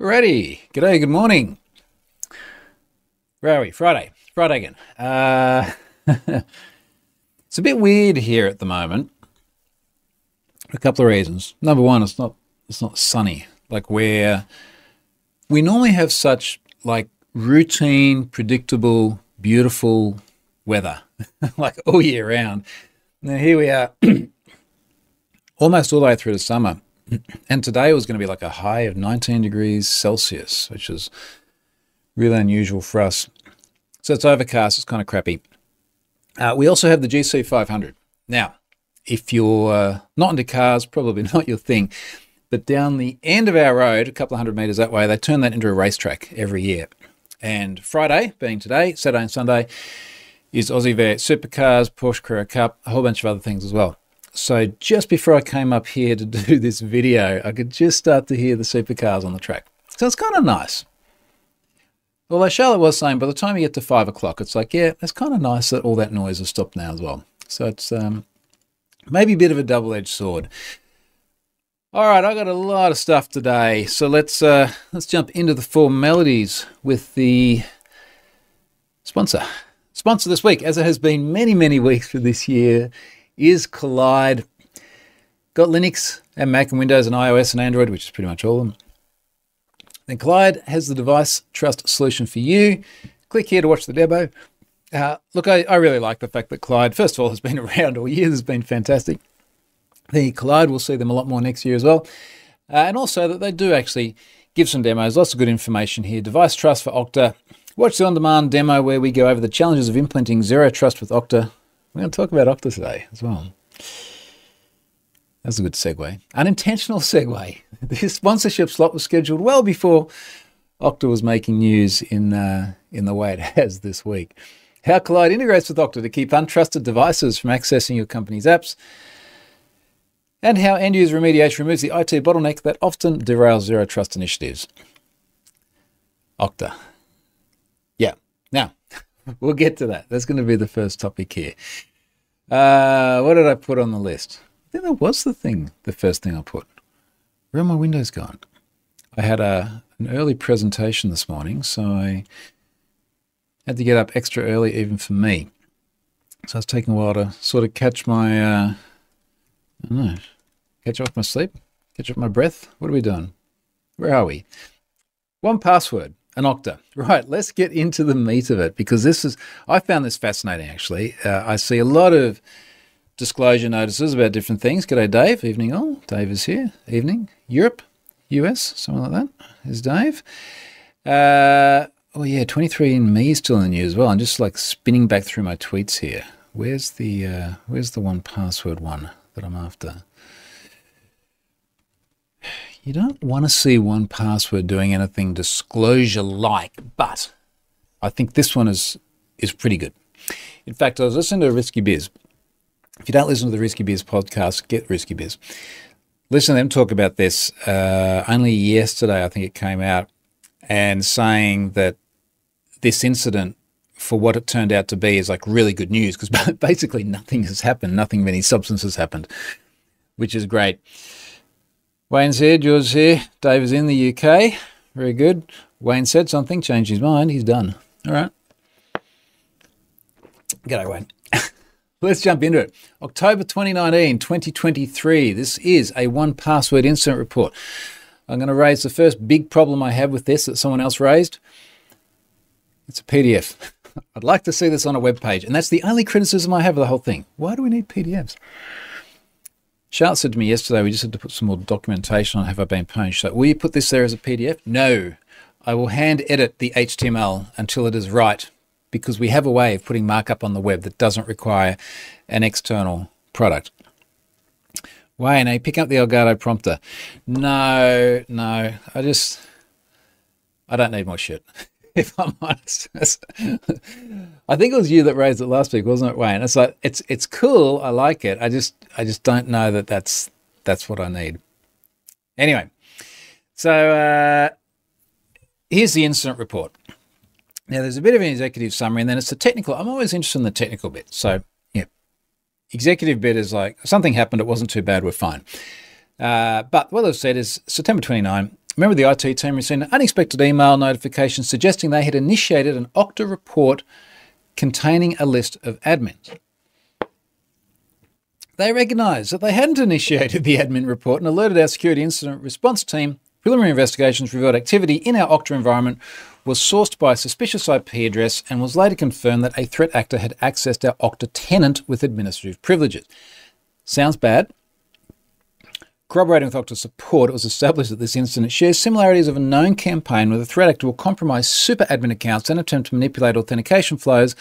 Ready. G'day, good morning. Where are we? Friday. Friday again. Uh, it's a bit weird here at the moment. A couple of reasons. Number one, it's not it's not sunny. Like where we normally have such like routine, predictable, beautiful weather, like all year round. Now here we are, almost all the way through the summer, and today was going to be like a high of 19 degrees Celsius, which is really unusual for us. So it's overcast. It's kind of crappy. Uh, we also have the GC500. Now, if you're uh, not into cars, probably not your thing. But down the end of our road, a couple of hundred meters that way, they turn that into a racetrack every year. And Friday, being today, Saturday and Sunday, is Aussie V8 Supercars, Porsche Carrera Cup, a whole bunch of other things as well. So just before I came up here to do this video, I could just start to hear the supercars on the track. So it's kind of nice. Although Charlotte was saying by the time you get to five o'clock, it's like, yeah, it's kind of nice that all that noise has stopped now as well. So it's um, maybe a bit of a double-edged sword. All right, I got a lot of stuff today, so let's uh, let's jump into the formalities with the sponsor. Sponsor this week, as it has been many many weeks for this year, is Kolide. Got Linux and Mac and Windows and iOS and Android, which is pretty much all of them. Then Kolide has the device trust solution for you. Click here to watch the demo. Uh, look, I, I really like the fact that Kolide, first of all, has been around all year. Has been fantastic. The Kolide, we'll see them a lot more next year as well. Uh, and also that they do actually give some demos, lots of good information here. Device Trust for Okta. Watch the on-demand demo where we go over the challenges of implementing Zero Trust with Okta. We're going to talk about Okta today as well. That's a good segue. Unintentional segue. This sponsorship slot was scheduled well before Okta was making news in uh, in the way it has this week. How Kolide integrates with Okta to keep untrusted devices from accessing your company's apps and how end user remediation removes the IT bottleneck that often derails zero trust initiatives. Okta. Yeah. Now, we'll get to that. That's going to be the first topic here. Uh, what did I put on the list? I think that was the thing, the first thing I put. Where are my windows gone? I had a an early presentation this morning, so I had to get up extra early even for me. So it's taking a while to sort of catch my uh, I don't know. Catch off my sleep? Catch up my breath? What are we doing? Where are we? 1Password, an Okta. Right, let's get into the meat of it because this is, I found this fascinating actually. Uh, I see a lot of disclosure notices about different things. G'day, Dave. Evening all. Dave is here. Evening. Europe, US, something like that is Dave. Uh, oh, yeah, 23andMe is still in the news as well. I'm just like spinning back through my tweets here. Where's the, uh, where's the 1Password one? that I'm after. You don't want to see 1Password doing anything disclosure like, but I think this one is is pretty good. In fact, I was listening to Risky Biz. If you don't listen to the Risky Biz podcast, get Risky Biz. Listen to them talk about this. Uh, only yesterday, I think it came out, and saying that this incident for what it turned out to be is like really good news because basically nothing has happened, nothing of any substance has happened, which is great. Wayne's here, George's here, Dave is in the UK. Very good. Wayne said something, changed his mind, he's done. All right. G'day, Wayne. Let's jump into it. October 2019, 2023. This is a 1Password incident report. I'm going to raise the first big problem I have with this that someone else raised. It's a PDF. I'd like to see this on a web page. And that's the only criticism I have of the whole thing. Why do we need PDFs? Charlotte said to me yesterday, we just had to put some more documentation on Have I Been Pwned. So, will you put this there as a PDF? No. I will hand edit the HTML until it is right because we have a way of putting markup on the web that doesn't require an external product. Wayne, I pick up the Elgato prompter. No, no. I just, I don't need more shit. if I'm honest. I think it was you that raised it last week, wasn't it, Wayne? It's like it's it's cool. I like it. I just I just don't know that that's that's what I need. Anyway, so uh, here's the incident report. Now there's a bit of an executive summary, and then it's the technical. I'm always interested in the technical bit. So yeah, executive bit is like something happened. It wasn't too bad. We're fine. Uh, but what I've said is September 29, Remember, the IT team received an unexpected email notification suggesting they had initiated an Okta report containing a list of admins. They recognised that they hadn't initiated the admin report and alerted our security incident response team. Preliminary investigations revealed activity in our Okta environment was sourced by a suspicious IP address and was later confirmed that a threat actor had accessed our Okta tenant with administrative privileges. Sounds bad. Corroborating with Okta support, it was established that this incident shares similarities of a known campaign where the threat actor will compromise super admin accounts and attempt to manipulate authentication flows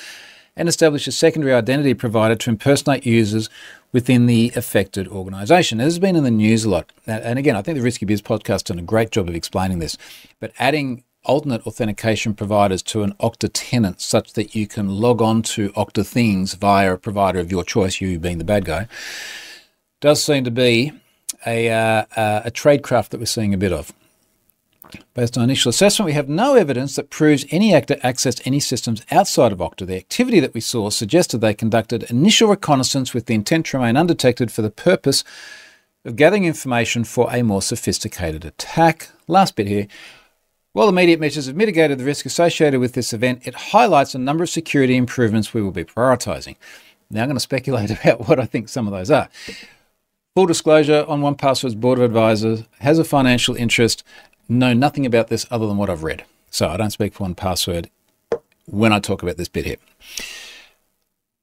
and establish a secondary identity provider to impersonate users within the affected organisation. This has been in the news a lot. And again, I think the Risky Biz podcast done a great job of explaining this. But adding alternate authentication providers to an Okta tenant such that you can log on to Okta things via a provider of your choice, you being the bad guy, does seem to be a, uh, uh, a tradecraft that we're seeing a bit of. Based on initial assessment, we have no evidence that proves any actor accessed any systems outside of Okta. The activity that we saw suggested they conducted initial reconnaissance with the intent to remain undetected for the purpose of gathering information for a more sophisticated attack. Last bit here. While immediate measures have mitigated the risk associated with this event, it highlights a number of security improvements we will be prioritising. Now I'm going to speculate about what I think some of those are. Full disclosure on 1Password's board of advisors has a financial interest. Know nothing about this other than what I've read. So I don't speak for 1Password when I talk about this bit here.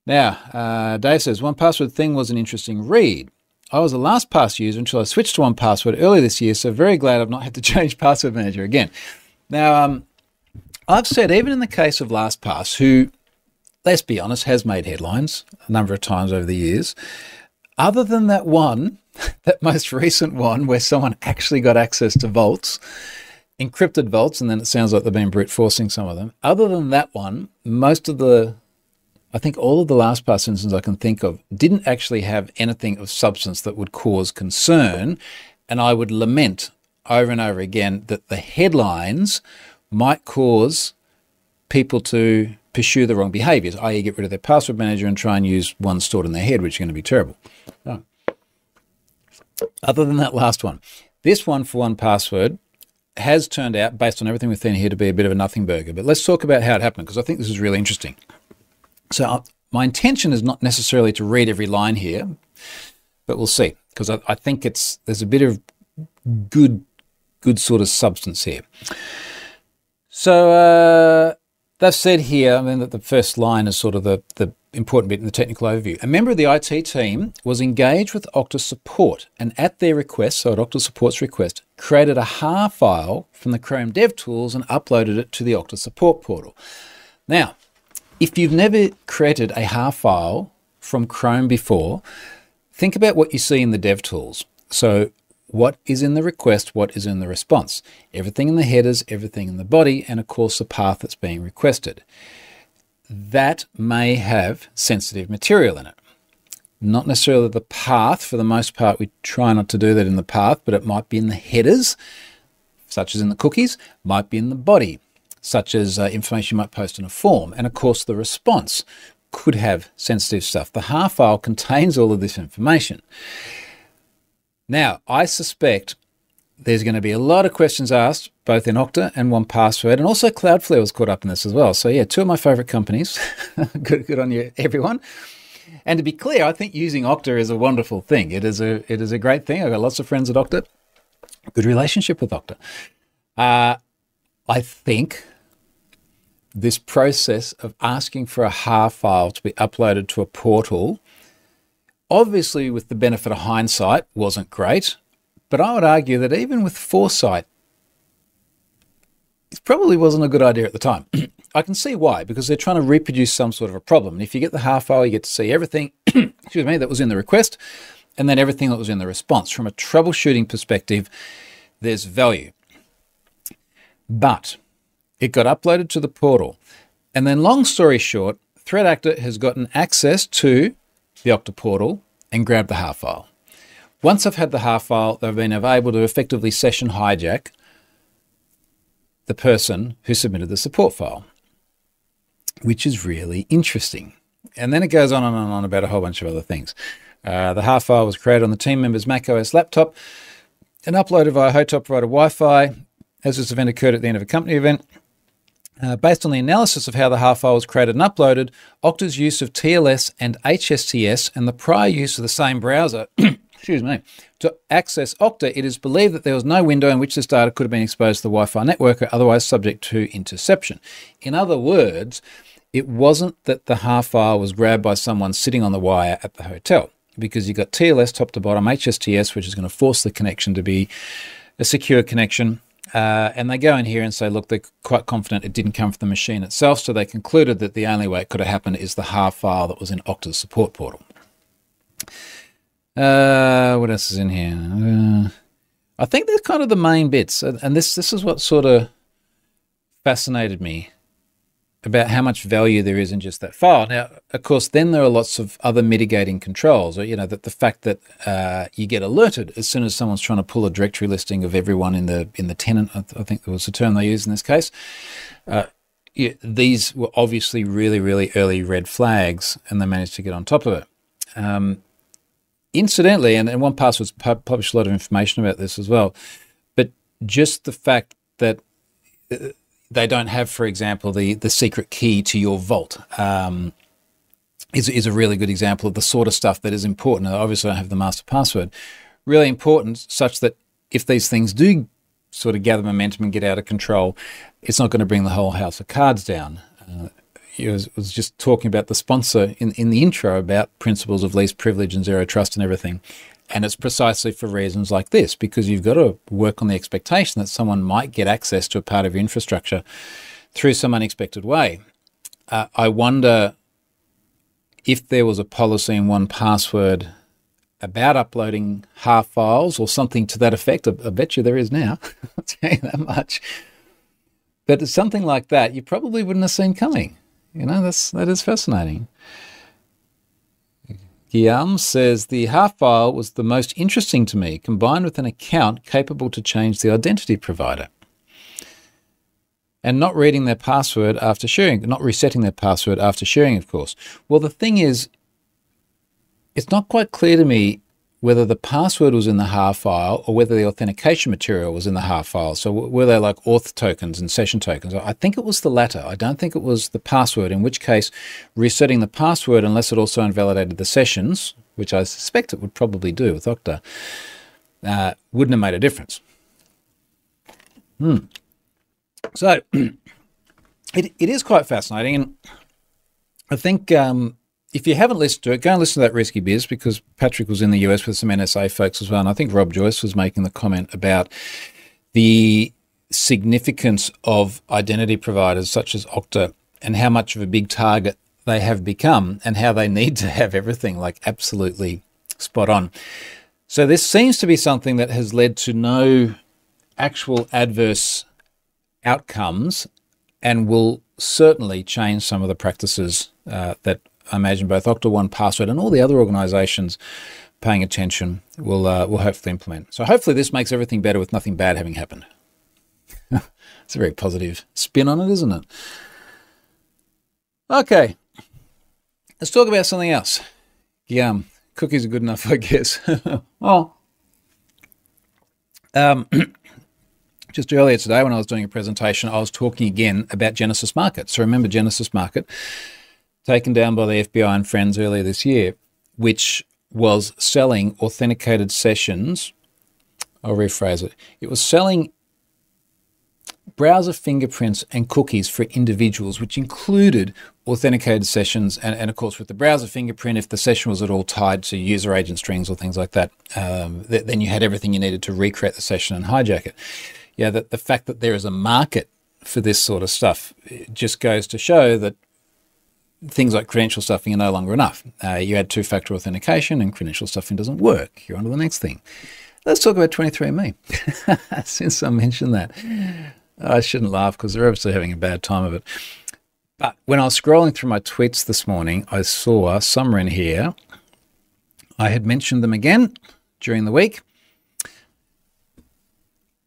Now, uh, Dave says 1Password thing was an interesting read. I was a LastPass user until I switched to 1Password earlier this year, so very glad I've not had to change password manager again. Now, um, I've said even in the case of LastPass, who, let's be honest, has made headlines a number of times over the years, other than that one, that most recent one where someone actually got access to vaults, encrypted vaults, and then it sounds like they've been brute forcing some of them. Other than that one, most of the, I think all of the last LastPass instances I can think of didn't actually have anything of substance that would cause concern. And I would lament over and over again that the headlines might cause people to pursue the wrong behaviors, i.e., get rid of their password manager and try and use one stored in their head, which is going to be terrible. No. Other than that last one, this one for 1Password has turned out, based on everything within here, to be a bit of a nothing burger. But let's talk about how it happened because I think this is really interesting. So, uh, my intention is not necessarily to read every line here, but we'll see because I, I think it's there's a bit of good, good sort of substance here. So, uh, They've said here, I mean, that the first line is sort of the, the important bit in the technical overview. A member of the IT team was engaged with Okta support and at their request, so at Okta support's request, created a HAR file from the Chrome DevTools and uploaded it to the Okta support portal. Now, if you've never created a HAR file from Chrome before, think about what you see in the DevTools. So what is in the request, what is in the response. Everything in the headers, everything in the body, and of course the path that's being requested. That may have sensitive material in it. Not necessarily the path, for the most part, we try not to do that in the path, but it might be in the headers, such as in the cookies, might be in the body, such as uh, information you might post in a form. And of course, the response could have sensitive stuff. The HAR file contains all of this information. Now, I suspect there's going to be a lot of questions asked, both in Okta and 1Password, and also Cloudflare was caught up in this as well. So, yeah, two of my favorite companies. good, good on you, everyone. And to be clear, I think using Okta is a wonderful thing. It is a it is a great thing. I've got lots of friends at Okta. Good relationship with Okta. Uh, I think this process of asking for a HAR file to be uploaded to a portal obviously, with the benefit of hindsight, wasn't great. But I would argue that even with foresight, it probably wasn't a good idea at the time. I can see why, because they're trying to reproduce some sort of a problem. And if you get the HAR file, you get to see everything, excuse me, that was in the request, and then everything that was in the response. From a troubleshooting perspective, there's value. But it got uploaded to the portal. And then, long story short, Threat Actor has gotten access to the Okta portal and grab the HAR file. Once I've had the HAR file, they've been able to effectively session hijack the person who submitted the support file, which is really interesting. And then it goes on and on and on about a whole bunch of other things. Uh, the HAR file was created on the team member's macOS laptop and uploaded via hotel provider Wi Fi, as this event occurred at the end of a company event. Uh, based on the analysis of how the HAR file was created and uploaded, Okta's use of TLS and HSTS and the prior use of the same browser, excuse me, to access Okta, it is believed that there was no window in which this data could have been exposed to the Wi Fi network or otherwise subject to interception. In other words, it wasn't that the HAR file was grabbed by someone sitting on the wire at the hotel because you've got TLS top to bottom, HSTS, which is going to force the connection to be a secure connection. Uh, and they go in here and say, look, they're quite confident it didn't come from the machine itself. So they concluded that the only way it could have happened is the HAR file that was in Okta's support portal. Uh, what else is in here? Uh, I think that's kind of the main bits, and this this is what sort of fascinated me about how much value there is in just that file. Now, of course, then there are lots of other mitigating controls. Or, you know, that the fact that uh, you get alerted as soon as someone's trying to pull a directory listing of everyone in the in the tenant. I, th- I think that was the term they used in this case. Uh, these were obviously really, really early red flags, and they managed to get on top of it. Um, incidentally, and, and 1Password's pu- published a lot of information about this as well, but just the fact that uh, they don't have, for example, the, the secret key to your vault um, is, is a really good example of the sort of stuff that is important. I obviously don't have the master password. Really important, such that if these things do sort of gather momentum and get out of control, it's not going to bring the whole house of cards down. Uh, was, was just talking about the sponsor in, in the intro about principles of least privilege and zero trust and everything. And it's precisely for reasons like this, because you've got to work on the expectation that someone might get access to a part of your infrastructure through some unexpected way. Uh, I wonder if there was a policy in 1Password about uploading HAR files or something to that effect. I, I bet you there is now. I'll tell you that much. But something like that, you probably wouldn't have seen coming. You know, that's that is fascinating. Guillaume says the HAR file was the most interesting to me, combined with an account capable to change the identity provider. And not reading their password after sharing, not resetting their password after sharing, of course. Well, the thing is, it's not quite clear to me whether the password was in the HAR file or whether the authentication material was in the HAR file. So were they like auth tokens and session tokens? I think it was the latter. I don't think it was the password, in which case resetting the password, unless it also invalidated the sessions, which I suspect it would probably do with Okta, uh, wouldn't have made a difference. Hmm. So it, it is quite fascinating. And I think um, if you haven't listened to it, go and listen to that Risky Biz because Patrick was in the US with some NSA folks as well. And I think Rob Joyce was making the comment about the significance of identity providers such as Okta and how much of a big target they have become and how they need to have everything like absolutely spot on. So this seems to be something that has led to no actual adverse outcomes and will certainly change some of the practices uh, that I imagine both Okta 1Password and all the other organizations paying attention will uh, will hopefully implement. So hopefully this makes everything better with nothing bad having happened. it's a very positive spin on it, isn't it? Okay, let's talk about something else. Yum, cookies are good enough, I guess. well, um, just earlier today when I was doing a presentation, I was talking again about Genesis Market. So remember Genesis Market taken down by the FBI and friends earlier this year, which was selling authenticated sessions. I'll rephrase it. It was selling browser fingerprints and cookies for individuals, which included authenticated sessions. And, and, of course, with the browser fingerprint, if the session was at all tied to user agent strings or things like that, um, th- then you had everything you needed to recreate the session and hijack it. Yeah, that the fact that there is a market for this sort of stuff just goes to show that things like credential stuffing are no longer enough. Uh, you add two factor authentication and credential stuffing doesn't work. You're on to the next thing. Let's talk about 23andMe. Since I mentioned that, I shouldn't laugh because they're obviously having a bad time of it. But when I was scrolling through my tweets this morning, I saw somewhere in here, I had mentioned them again during the week.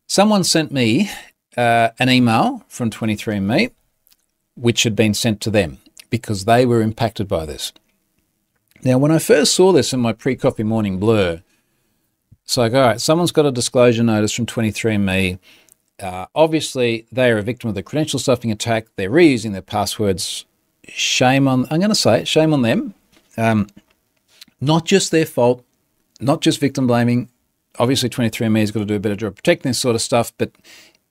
Someone sent me uh, an email from 23andMe, which had been sent to them because they were impacted by this. Now, when I first saw this in my pre coffee morning blur, It's like, all right, someone's got a disclosure notice from 23andMe. Uh, obviously, they are a victim of the credential stuffing attack. They're reusing their passwords. Shame on, I'm going to say it, shame on them. Um, not just their fault, not just victim blaming. Obviously, 23andMe has got to do a better job protecting this sort of stuff, but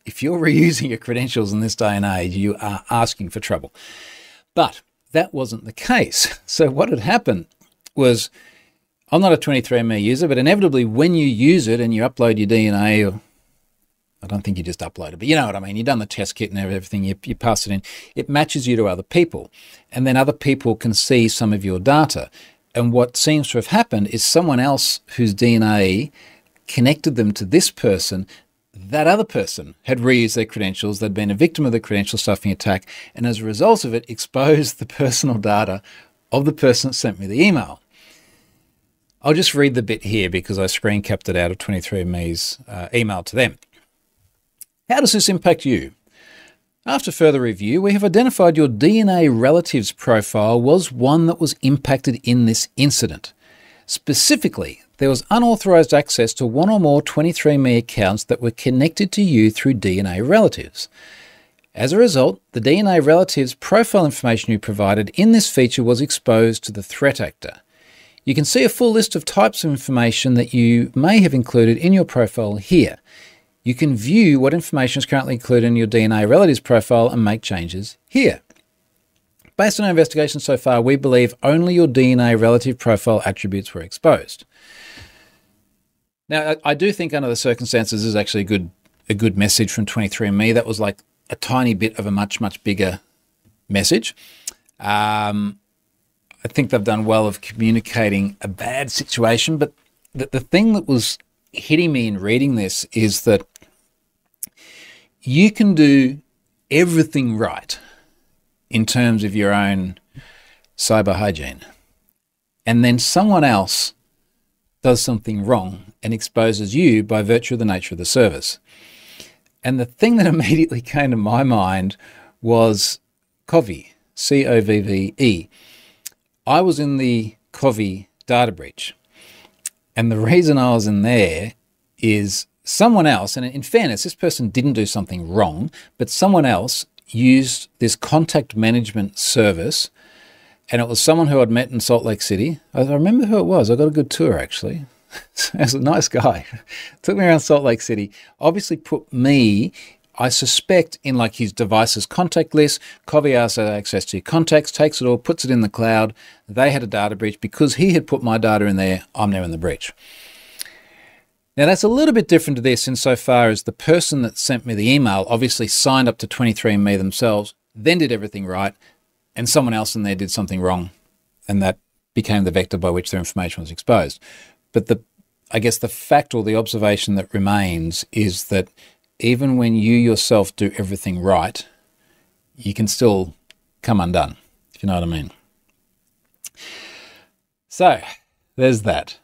if you're reusing your credentials in this day and age, you are asking for trouble. But that wasn't the case. So, what had happened was I'm not a 23andMe user, but inevitably, when you use it and you upload your DNA, or I don't think you just upload it, but you know what I mean. You've done the test kit and everything, you, you pass it in, it matches you to other people. And then other people can see some of your data. And what seems to have happened is someone else whose DNA connected them to this person that other person had reused their credentials, they'd been a victim of the credential stuffing attack, and as a result of it, exposed the personal data of the person that sent me the email. I'll just read the bit here because I screen capped it out of 23andMe's uh, email to them. How does this impact you? After further review, we have identified your DNA relatives profile was one that was impacted in this incident. Specifically, there was unauthorized access to one or more 23andMe accounts that were connected to you through DNA relatives. As a result, the DNA relatives profile information you provided in this feature was exposed to the threat actor. You can see a full list of types of information that you may have included in your profile here. You can view what information is currently included in your DNA relatives profile and make changes here. Based on our investigation so far, we believe only your DNA relative profile attributes were exposed. Now, I do think under the circumstances is actually a good a good message from 23andMe. That was like a tiny bit of a much much bigger message. Um, I think they've done well of communicating a bad situation, but the, the thing that was hitting me in reading this is that you can do everything right in terms of your own cyber hygiene. And then someone else does something wrong and exposes you by virtue of the nature of the service. And the thing that immediately came to my mind was Covve, C O V V E. I was in the Covve data breach. And the reason I was in there is someone else, and in fairness, this person didn't do something wrong, but someone else used this contact management service, and it was someone who I'd met in Salt Lake City. I remember who it was. I got a good tour actually. it was a nice guy. Took me around Salt Lake City. Obviously, put me. I suspect in like his device's contact list, Covve has access to your contacts, takes it all, puts it in the cloud. They had a data breach because he had put my data in there. I'm now in the breach. Now, that's a little bit different to this insofar as the person that sent me the email obviously signed up to 23andMe themselves, then did everything right, and someone else in there did something wrong, and that became the vector by which their information was exposed. But the, I guess the fact or the observation that remains is that even when you yourself do everything right, you can still come undone, if you know what I mean. So, there's that.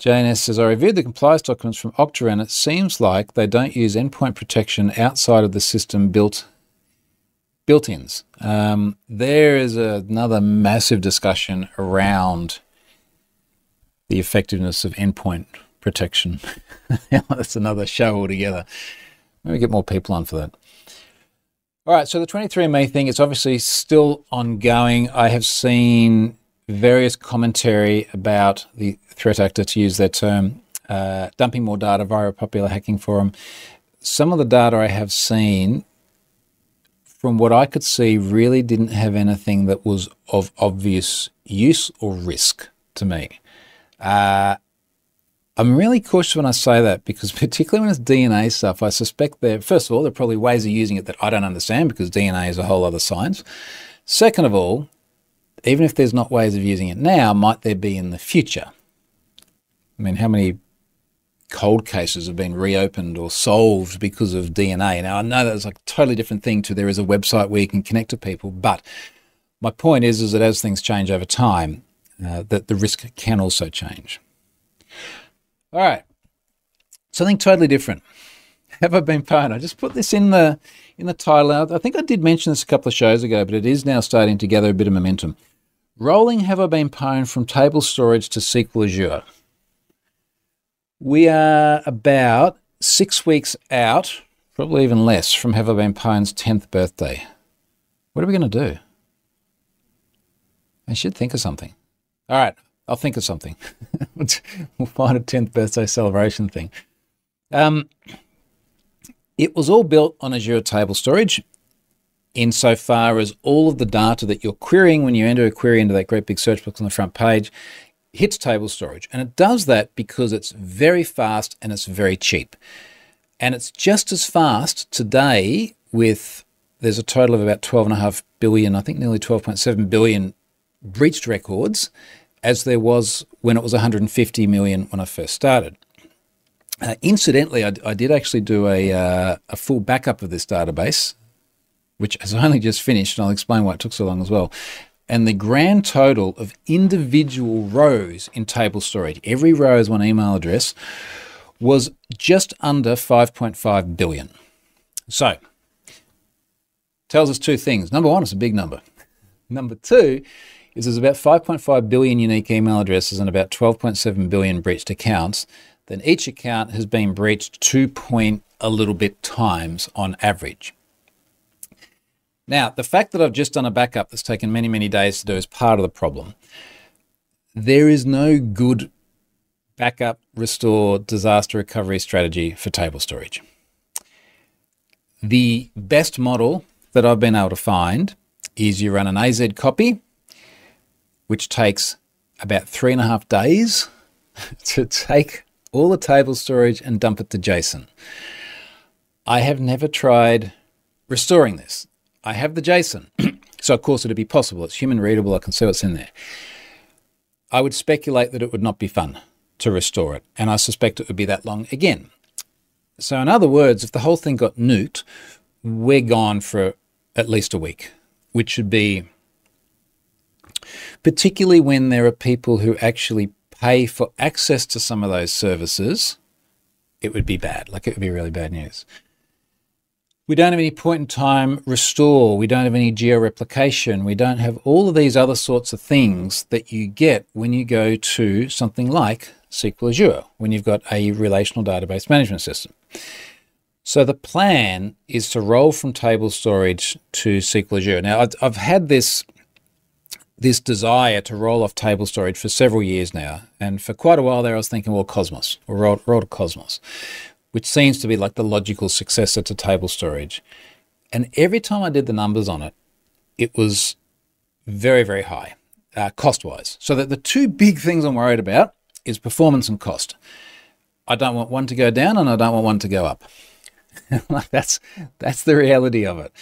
JNS says, I reviewed the compliance documents from Okta and it seems like they don't use endpoint protection outside of the system built built-ins. Um, there is another massive discussion around the effectiveness of endpoint protection. That's another show altogether. Maybe get more people on for that. All right, so the 23andMe thing is obviously still ongoing. I have seen various commentary about the threat actor, to use that term, uh, dumping more data via a popular hacking forum. Some of the data I have seen, from what I could see, really didn't have anything that was of obvious use or risk to me. Uh, I'm really cautious when I say that because, particularly when it's DNA stuff, I suspect there, first of all, there are probably ways of using it that I don't understand because DNA is a whole other science. Second of all, even if there's not ways of using it now, might there be in the future? I mean, how many cold cases have been reopened or solved because of DNA? Now, I know that's a totally different thing to there is a website where you can connect to people, but my point is, is that as things change over time, uh, that the risk can also change. All right, something totally different. Have I been pwned? I just put this in the in the title. I think I did mention this a couple of shows ago, but it is now starting to gather a bit of momentum. Rolling have I been pwned from table storage to SQL Azure. We are about six weeks out, probably even less, from I Been 10th birthday. What are we going to do? I should think of something. All right, I'll think of something. we'll find a 10th birthday celebration thing. Um, it was all built on Azure Table Storage insofar as all of the data that you're querying when you enter a query into that great big search box on the front page hits table storage. And it does that because it's very fast and it's very cheap. And it's just as fast today with there's a total of about 12.5 billion, I think nearly 12.7 billion breached records as there was when it was 150 million when I first started. Uh, incidentally, I, I, did actually do a, uh, a full backup of this database, which has only just finished, and I'll explain why it took so long as well. And the grand total of individual rows in table storage, every row is one email address, was just under 5.5 billion. So, tells us two things. Number one, it's a big number. Number two is there's about 5.5 billion unique email addresses and about 12.7 billion breached accounts. Then each account has been breached 2 point a little bit times on average. Now, the fact that I've just done a backup that's taken many, many days to do is part of the problem. There is no good backup, restore, disaster recovery strategy for table storage. The best model that I've been able to find is you run an AZ copy, which takes about three and a half days to take all the table storage and dump it to JSON. I have never tried restoring this. I have the JSON, so of course it'd be possible. It's human readable. I can see what's in there. I would speculate that it would not be fun to restore it, and I suspect it would be that long again. So, in other words, if the whole thing got nuked, we're gone for at least a week, which should be particularly when there are people who actually pay for access to some of those services, it would be bad. Like it would be really bad news. We don't have any point in time restore. We don't have any geo-replication. We don't have all of these other sorts of things that you get when you go to something like SQL Azure, when you've got a relational database management system. So the plan is to roll from table storage to SQL Azure. Now, I've, I've had this this desire to roll off table storage for several years now, and for quite a while there, I was thinking, well, Cosmos or roll, roll to Cosmos, which seems to be like the logical successor to table storage. And every time I did the numbers on it, it was very, very high uh, cost wise. So that the two big things I'm worried about is performance and cost. I don't want one to go down and I don't want one to go up. that's that's the reality of it.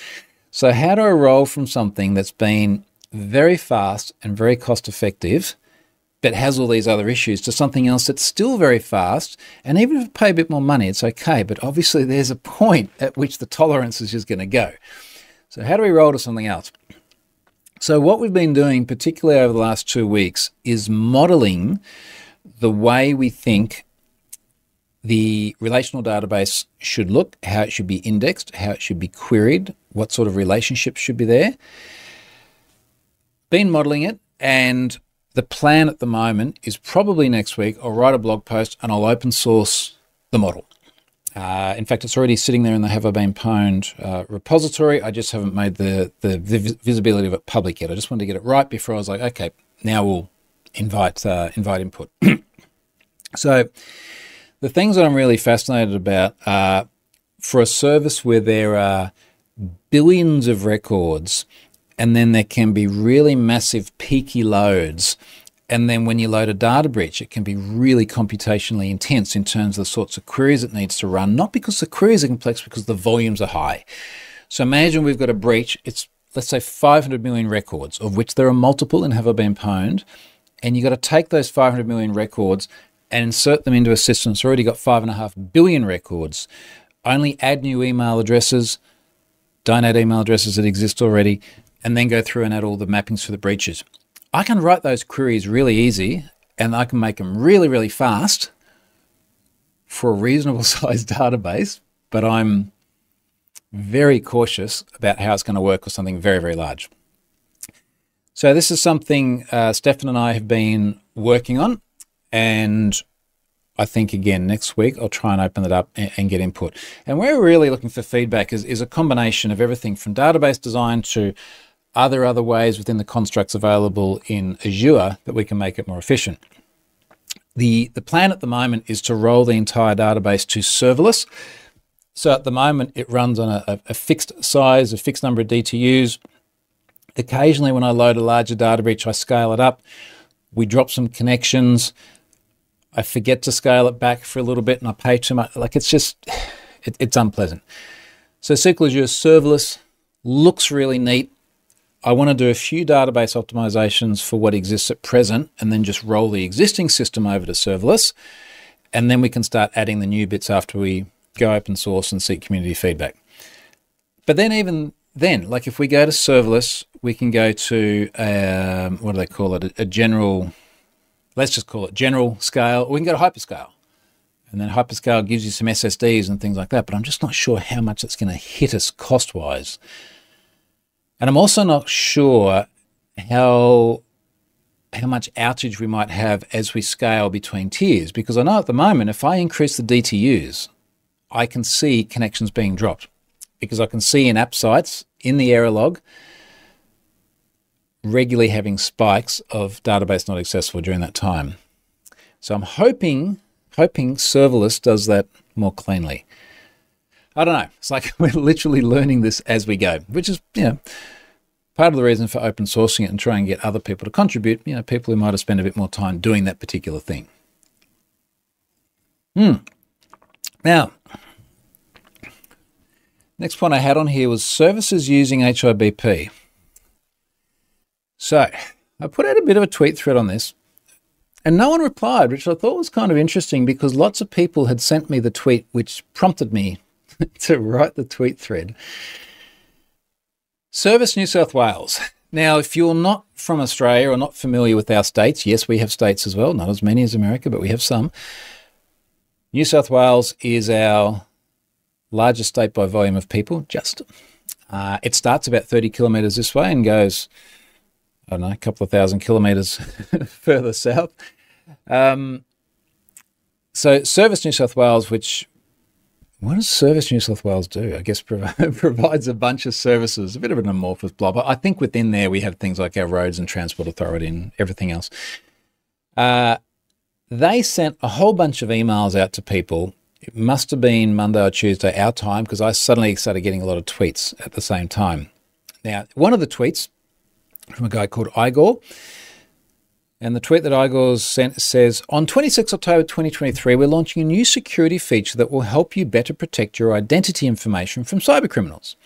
So how do I roll from something that's been very fast and very cost effective, but has all these other issues to something else that's still very fast. And even if I pay a bit more money, it's okay. But obviously, there's a point at which the tolerance is just going to go. So, how do we roll to something else? So, what we've been doing, particularly over the last two weeks, is modeling the way we think the relational database should look, how it should be indexed, how it should be queried, what sort of relationships should be there been modeling it, and the plan at the moment is probably next week I'll write a blog post and I'll open source the model. Uh, in fact, it's already sitting there in the Have I Been Pwned uh, repository. I just haven't made the, the visibility of it public yet. I just wanted to get it right before I was like, okay, now we'll invite uh, invite input. so, the things that I'm really fascinated about are for a service where there are billions of records and then there can be really massive peaky loads. And then when you load a data breach, it can be really computationally intense in terms of the sorts of queries it needs to run, not because the queries are complex, because the volumes are high. So imagine we've got a breach, it's let's say 500 million records, of which there are multiple and have been pwned. And you've got to take those 500 million records and insert them into a system that's already got 5.5 billion records. Only add new email addresses, don't add email addresses that exist already, and then go through and add all the mappings for the breaches. I can write those queries really easy and I can make them really, really fast for a reasonable sized database, but I'm very cautious about how it's going to work with something very, very large. So, this is something uh, Stefan and I have been working on, and I think again next week I'll try and open it up and, and get input. And where we're really looking for feedback is, is a combination of everything from database design to other other ways within the constructs available in Azure that we can make it more efficient. The, the plan at the moment is to roll the entire database to serverless. So at the moment, it runs on a, a fixed size, a fixed number of DTUs. Occasionally, when I load a larger data breach, I scale it up. We drop some connections. I forget to scale it back for a little bit and I pay too much. Like it's just, it, it's unpleasant. So SQL Azure serverless looks really neat. I want to do a few database optimizations for what exists at present and then just roll the existing system over to serverless. And then we can start adding the new bits after we go open source and seek community feedback. But then, even then, like if we go to serverless, we can go to um, what do they call it? A, a, general, let's just call it general scale, or we can go to hyperscale. And then hyperscale gives you some SSDs and things like that. But I'm just not sure how much it's going to hit us cost wise. And I'm also not sure how how much outage we might have as we scale between tiers because I know at the moment if I increase the DTUs, I can see connections being dropped because I can see in app sites in the error log regularly having spikes of database not accessible during that time. So I'm hoping hoping serverless does that more cleanly. I don't know. It's like we're literally learning this as we go, which is, you know, part of the reason for open sourcing it and trying to get other people to contribute, you know, people who might have spent a bit more time doing that particular thing. Hmm. Now, next point I had on here was services using HIBP. So I put out a bit of a tweet thread on this, and no one replied, which I thought was kind of interesting because lots of people had sent me the tweet, which prompted me to write the tweet thread. Service New South Wales. Now, if you're not from Australia or not familiar with our states, yes, we have states as well, not as many as America, but we have some. New South Wales is our largest state by volume of people, just. Uh, it starts about 30 kilometres this way and goes I don't know, a couple of thousand kilometres further south. Um, so, Service New South Wales, which what does Service New South Wales do? I guess provides a bunch of services, a bit of an amorphous blob. But I think within there we have things like our Roads and Transport Authority and everything else. Uh, they sent a whole bunch of emails out to people. It must have been Monday or Tuesday, our time, because I suddenly started getting a lot of tweets at the same time. Now, one of the tweets from a guy called Igor. And the tweet that Igor sent says On 26 October 2023, we're launching a new security feature that will help you better protect your identity information from cybercriminals.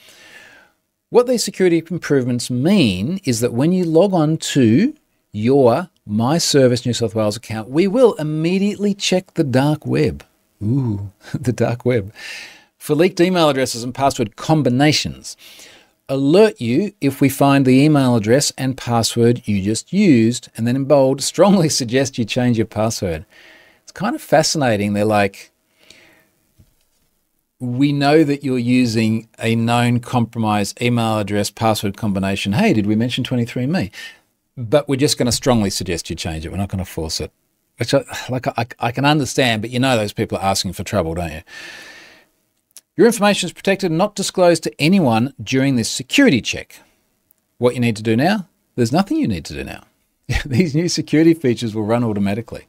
What these security improvements mean is that when you log on to your My Service New South Wales account, we will immediately check the dark web. Ooh, the dark web. For leaked email addresses and password combinations alert you if we find the email address and password you just used, and then in bold, strongly suggest you change your password. It's kind of fascinating. They're like, we know that you're using a known compromised email address password combination. Hey, did we mention 23andMe? But we're just going to strongly suggest you change it. We're not going to force it. Which, I, like, I, I can understand, but you know those people are asking for trouble, don't you? Your information is protected and not disclosed to anyone during this security check. What you need to do now? There's nothing you need to do now. These new security features will run automatically.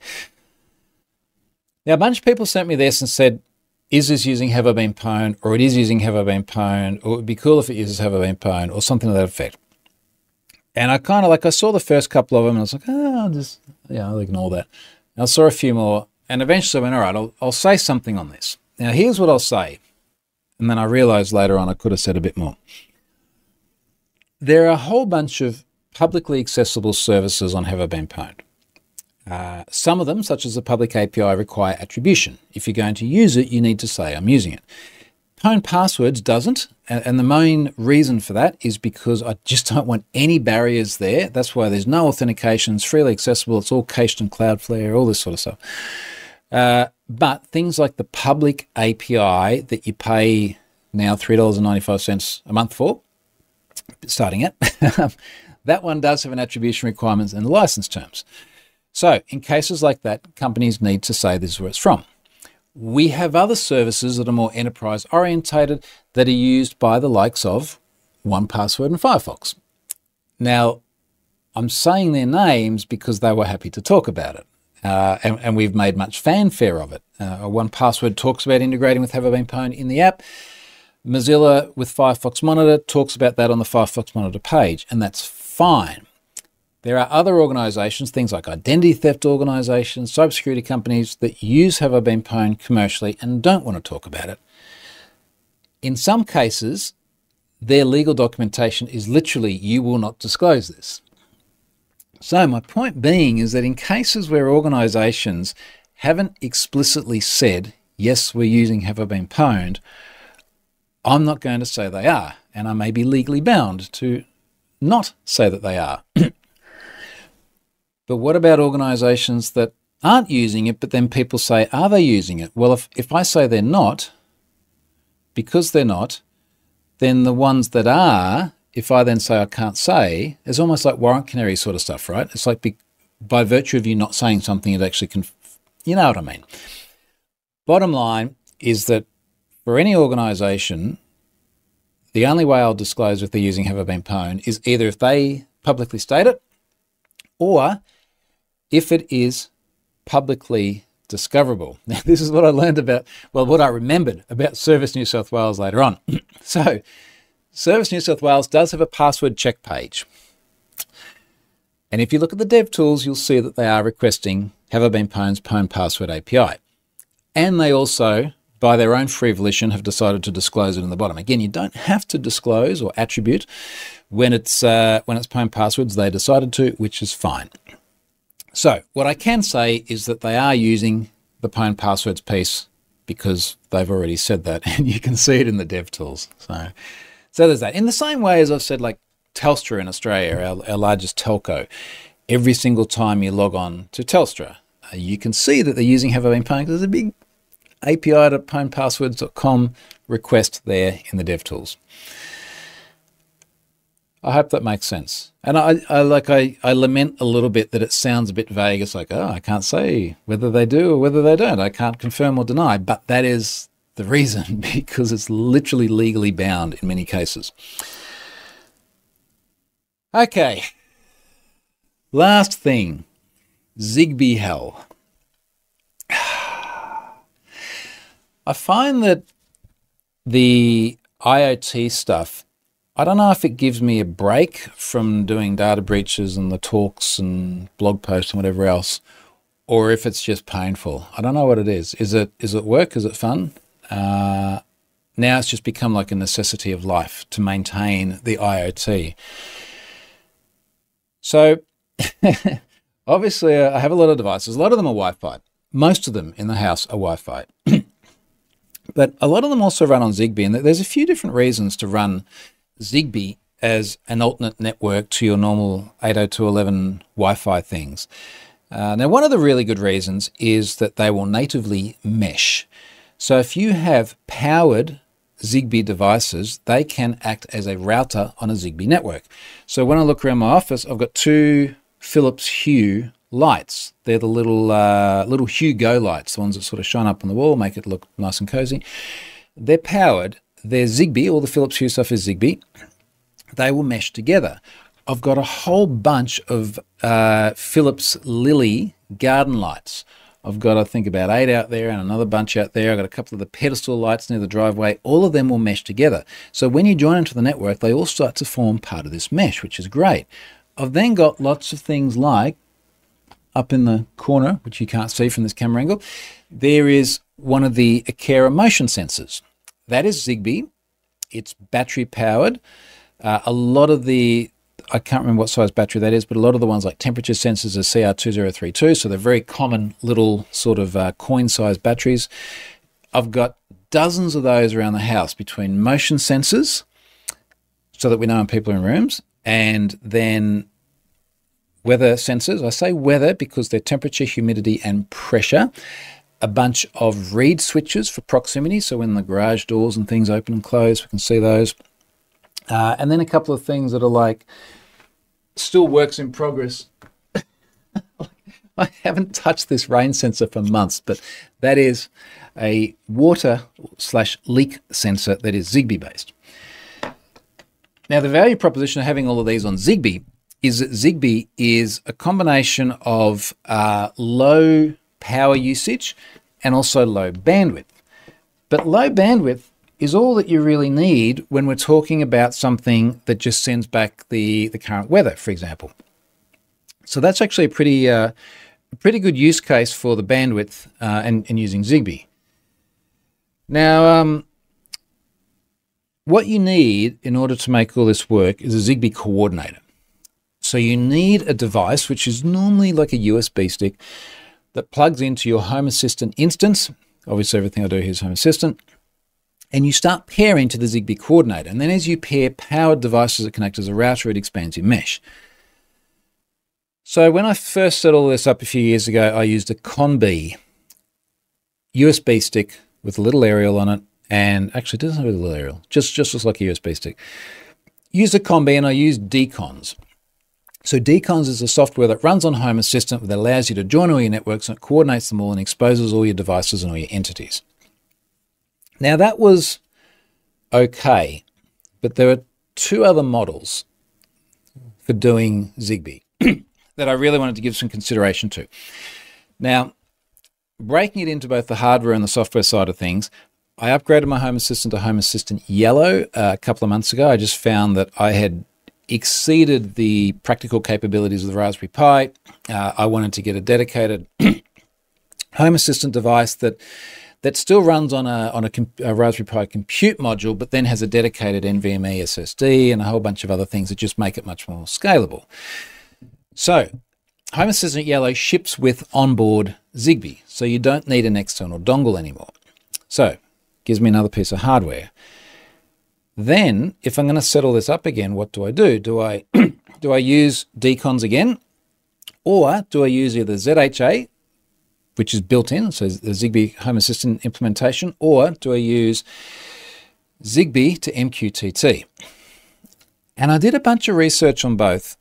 Now, a bunch of people sent me this and said, is this using Have I Been Pwned? Or it is using Have I Been Pwned? Or it would be cool if it uses Have I Been Pwned? Or something to that effect. And I kind of like, I saw the first couple of them and I was like, oh, I'll just, yeah, I'll ignore that. And I saw a few more and eventually I went, all right, I'll, I'll say something on this. Now, here's what I'll say. And then I realized later on I could have said a bit more. There are a whole bunch of publicly accessible services on Have Pwned. Uh, some of them, such as the public API, require attribution. If you're going to use it, you need to say, I'm using it. Pwn passwords doesn't, and the main reason for that is because I just don't want any barriers there. That's why there's no authentication, it's freely accessible, it's all cached in Cloudflare, all this sort of stuff. Uh, but things like the public API that you pay now $3.95 a month for, starting it, that one does have an attribution requirements and license terms. So, in cases like that, companies need to say this is where it's from. We have other services that are more enterprise orientated that are used by the likes of 1Password and Firefox. Now, I'm saying their names because they were happy to talk about it. Uh, and, and, we've made much fanfare of it. Uh, 1Password talks about integrating with Have I Been Pwned in the app. Mozilla with Firefox Monitor talks about that on the Firefox Monitor page, and that's fine. There are other organizations, things like identity theft organizations, cybersecurity companies that use Have I Been Pwned commercially and don't want to talk about it. In some cases, their legal documentation is literally, you will not disclose this. So, my point being is that in cases where organizations haven't explicitly said, yes, we're using Have I Been Pwned, I'm not going to say they are, and I may be legally bound to not say that they are. But what about organizations that aren't using it, but then people say, are they using it? Well, if, if I say they're not, because they're not, then the ones that are, if I then say I can't say, it's almost like warrant canary sort of stuff, right? It's like be, by virtue of you not saying something, it actually can, you know what I mean. Bottom line is that for any organization, the only way I'll disclose if they're using Have I Been Pwned is either if they publicly state it or if it is publicly discoverable. Now, this is what I learned about, well, what I remembered about Service New South Wales later on. so, Service New South Wales does have a password check page. And if you look at the dev tools, you'll see that they are requesting Have I Been Pwned's Pwned Password API. And they also, by their own free volition, have decided to disclose it in the bottom. Again, you don't have to disclose or attribute when it's uh, when it's Pwned Passwords. They decided to, which is fine. So what I can say is that they are using the Pwned Passwords piece because they've already said that, and you can see it in the dev tools. So, so there's that. In the same way as I've said, like Telstra in Australia, our, our largest telco, every single time you log on to Telstra, uh, you can see that they're using Have I Been because there's a big API to request there in the dev tools. I hope that makes sense. And I, I like I, I lament a little bit that it sounds a bit vague. It's like, oh, I can't say whether they do or whether they don't. I can't confirm or deny. But that is the reason because it's literally legally bound in many cases. Okay. Last thing. Zigbee hell. I find that the IoT stuff I don't know if it gives me a break from doing data breaches and the talks and blog posts and whatever else, or if it's just painful. I don't know what it is. Is it is it work? Is it fun? Uh, now it's just become like a necessity of life to maintain the IoT. So obviously, uh, I have a lot of devices. A lot of them are Wi-Fi. Most of them in the house are Wi-Fi. but a lot of them also run on Zigbee, and there's a few different reasons to run Zigbee as an alternate network to your normal 802.11 Wi-Fi things. Uh, now, one of the really good reasons is that they will natively mesh. So if you have powered Zigbee devices, they can act as a router on a Zigbee network. So when I look around my office, I've got two Philips Hue lights. They're the little uh, little Hue Go lights, the ones that sort of shine up on the wall, make it look nice and cozy. They're powered they're Zigbee, all the Philips Hue stuff is Zigbee. They will mesh together. I've got a whole bunch of uh, Philips Lily garden lights. I've got, I think, about eight out there and another bunch out there. I've got a couple of the pedestal lights near the driveway. All of them will mesh together. So when you join into the network, they all start to form part of this mesh, which is great. I've then got lots of things like up in the corner, which you can't see from this camera angle, there is one of the Aqara motion sensors. That is Zigbee. It's battery powered. Uh, a lot of the, I can't remember what size battery that is, but a lot of the ones like temperature sensors are CR2032, so they're very common little sort of uh, coin sized batteries. I've got dozens of those around the house between motion sensors, so that we know when people are in rooms, and then weather sensors. I say weather because they're temperature, humidity, and pressure a bunch of reed switches for proximity. So when the garage doors and things open and close, we can see those. Uh, and then a couple of things that are like still works in progress. I haven't touched this rain sensor for months, but that is a water slash leak sensor that is Zigbee based. Now, the value proposition of having all of these on Zigbee is that Zigbee is a combination of uh, low power usage and also low bandwidth. But low bandwidth is all that you really need when we're talking about something that just sends back the, the current weather, for example. So that's actually a pretty, uh, pretty good use case for the bandwidth uh, and, and using Zigbee. Now, um, what you need in order to make all this work is a Zigbee coordinator. So you need a device, which is normally like a USB stick, that plugs into your Home Assistant instance. Obviously, everything I do here is Home Assistant. And you start pairing to the Zigbee coordinator. And then as you pair powered devices that connect as a router, it expands your mesh. So when I first set all this up a few years ago, I used a ConBee USB stick with a little aerial on it and actually it doesn't have a little aerial, just just looks like a USB stick. Use a ConBee and I use deCONZ. So deCONZ is a software that runs on Home Assistant that allows you to join all your networks and it coordinates them all and exposes all your devices and all your entities. Now that was okay, but there are two other models for doing Zigbee that I really wanted to give some consideration to. Now, breaking it into both the hardware and the software side of things, I upgraded my Home Assistant to Home Assistant Yellow uh, a couple of months ago. I just found that I had exceeded the practical capabilities of the Raspberry Pi. Uh, I wanted to get a dedicated Home Assistant device that that still runs on a on a, a, Raspberry Pi compute module, but then has a dedicated NVMe SSD and a whole bunch of other things that just make it much more scalable. So, Home Assistant Yellow ships with onboard Zigbee, so you don't need an external dongle anymore. So, gives me another piece of hardware. Then, if I'm going to set all this up again, what do I do? Do I do I use deCONZ again, or do I use either ZHA, which is built in, so the Zigbee Home Assistant implementation, or do I use Zigbee to MQTT? And I did a bunch of research on both,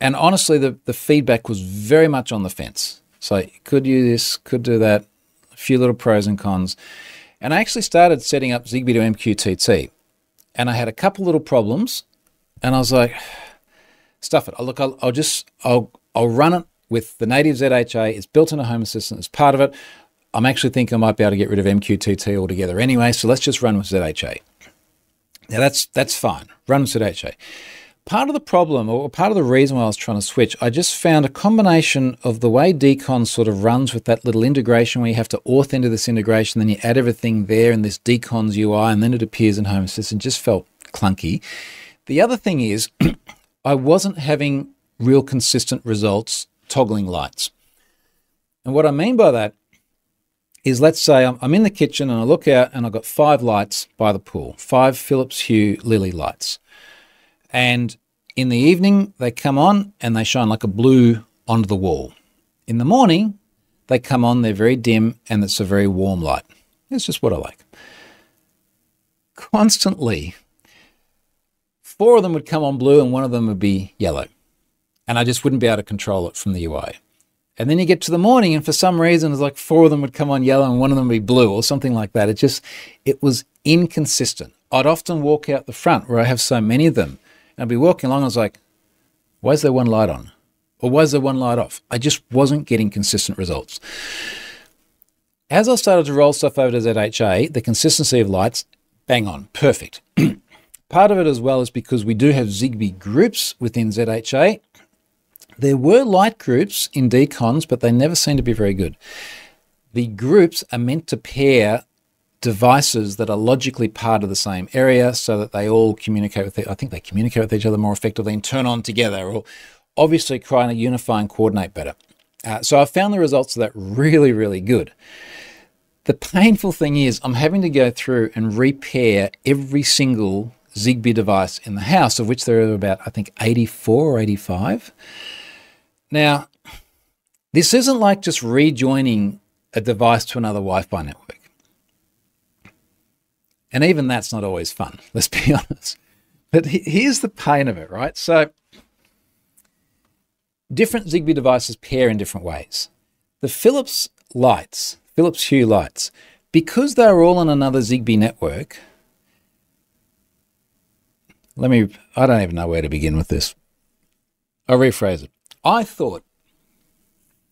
and honestly, the, the feedback was very much on the fence. So could do this, could do that, a few little pros and cons. And I actually started setting up Zigbee to MQTT. And I had a couple little problems. And I was like, stuff it. I'll look, I'll, I'll just, I'll, I'll run it with the native ZHA. It's built in a Home Assistant as part of it. I'm actually thinking I might be able to get rid of MQTT altogether anyway. So let's just run with ZHA. Now that's, that's fine. Run with ZHA part of the problem or part of the reason why I was trying to switch, I just found a combination of the way Decon sort of runs with that little integration where you have to auth into this integration, then you add everything there in this Decon's UI, and then it appears in Home Assistant just felt clunky. The other thing is, I wasn't having real consistent results toggling lights. And what I mean by that is let's say I'm, in the kitchen and I look out and I've got five lights by the pool, five Philips Hue Lily lights. And in the evening, they come on and they shine like a blue onto the wall. In the morning, they come on, they're very dim, and it's a very warm light. It's just what I like. Constantly, four of them would come on blue and one of them would be yellow. And I just wouldn't be able to control it from the UI. And then you get to the morning, and for some reason, it's like four of them would come on yellow and one of them would be blue or something like that. It just, it was inconsistent. I'd often walk out the front where I have so many of them and I'd be walking along, I was like, why is there one light on? Or why is there one light off? I just wasn't getting consistent results. As I started to roll stuff over to ZHA, the consistency of lights, bang on, perfect. Part of it as well is because we do have Zigbee groups within ZHA. There were light groups in deCONZ, but they never seem to be very good. The groups are meant to pair devices that are logically part of the same area so that they all communicate with I think they communicate with each other more effectively and turn on together or obviously trying to unify and coordinate better. Uh, so I found the results of that really, really good. The painful thing is I'm having to go through and repair every single Zigbee device in the house, of which there are about, I think, 84 or 85. Now, this isn't like just rejoining a device to another Wi Fi network. And even that's not always fun, let's be honest. But here's the pain of it, right? So different Zigbee devices pair in different ways. The Philips lights, Philips Hue lights, because they're all on another Zigbee network, let me, I don't even know where to begin with this. I'll rephrase it. I thought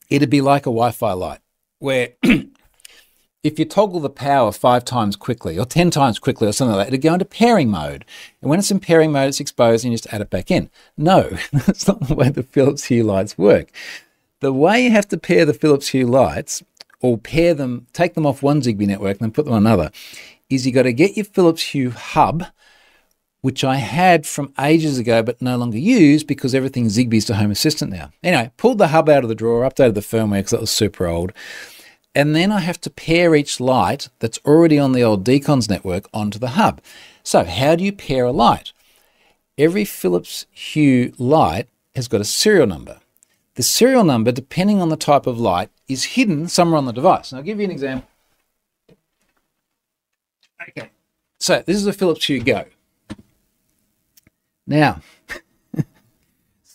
it'd be like a Wi Fi light, where if you toggle the power five times quickly or 10 times quickly or something like that, it'd go into pairing mode. And when it's in pairing mode, it's exposed and you just add it back in. No, that's not the way the Philips Hue lights work. The way you have to pair the Philips Hue lights or pair them, take them off one Zigbee network and then put them on another, is you've got to get your Philips Hue hub which I had from ages ago but no longer use because everything's Zigbee's to Home Assistant now. Anyway, pulled the hub out of the drawer, updated the firmware because that was super old. And then I have to pair each light that's already on the old deCONZ network onto the hub. So, how do you pair a light? Every Philips Hue light has got a serial number. The serial number, depending on the type of light, is hidden somewhere on the device. And I'll give you an example. Okay, so this is a Philips Hue Go. Now,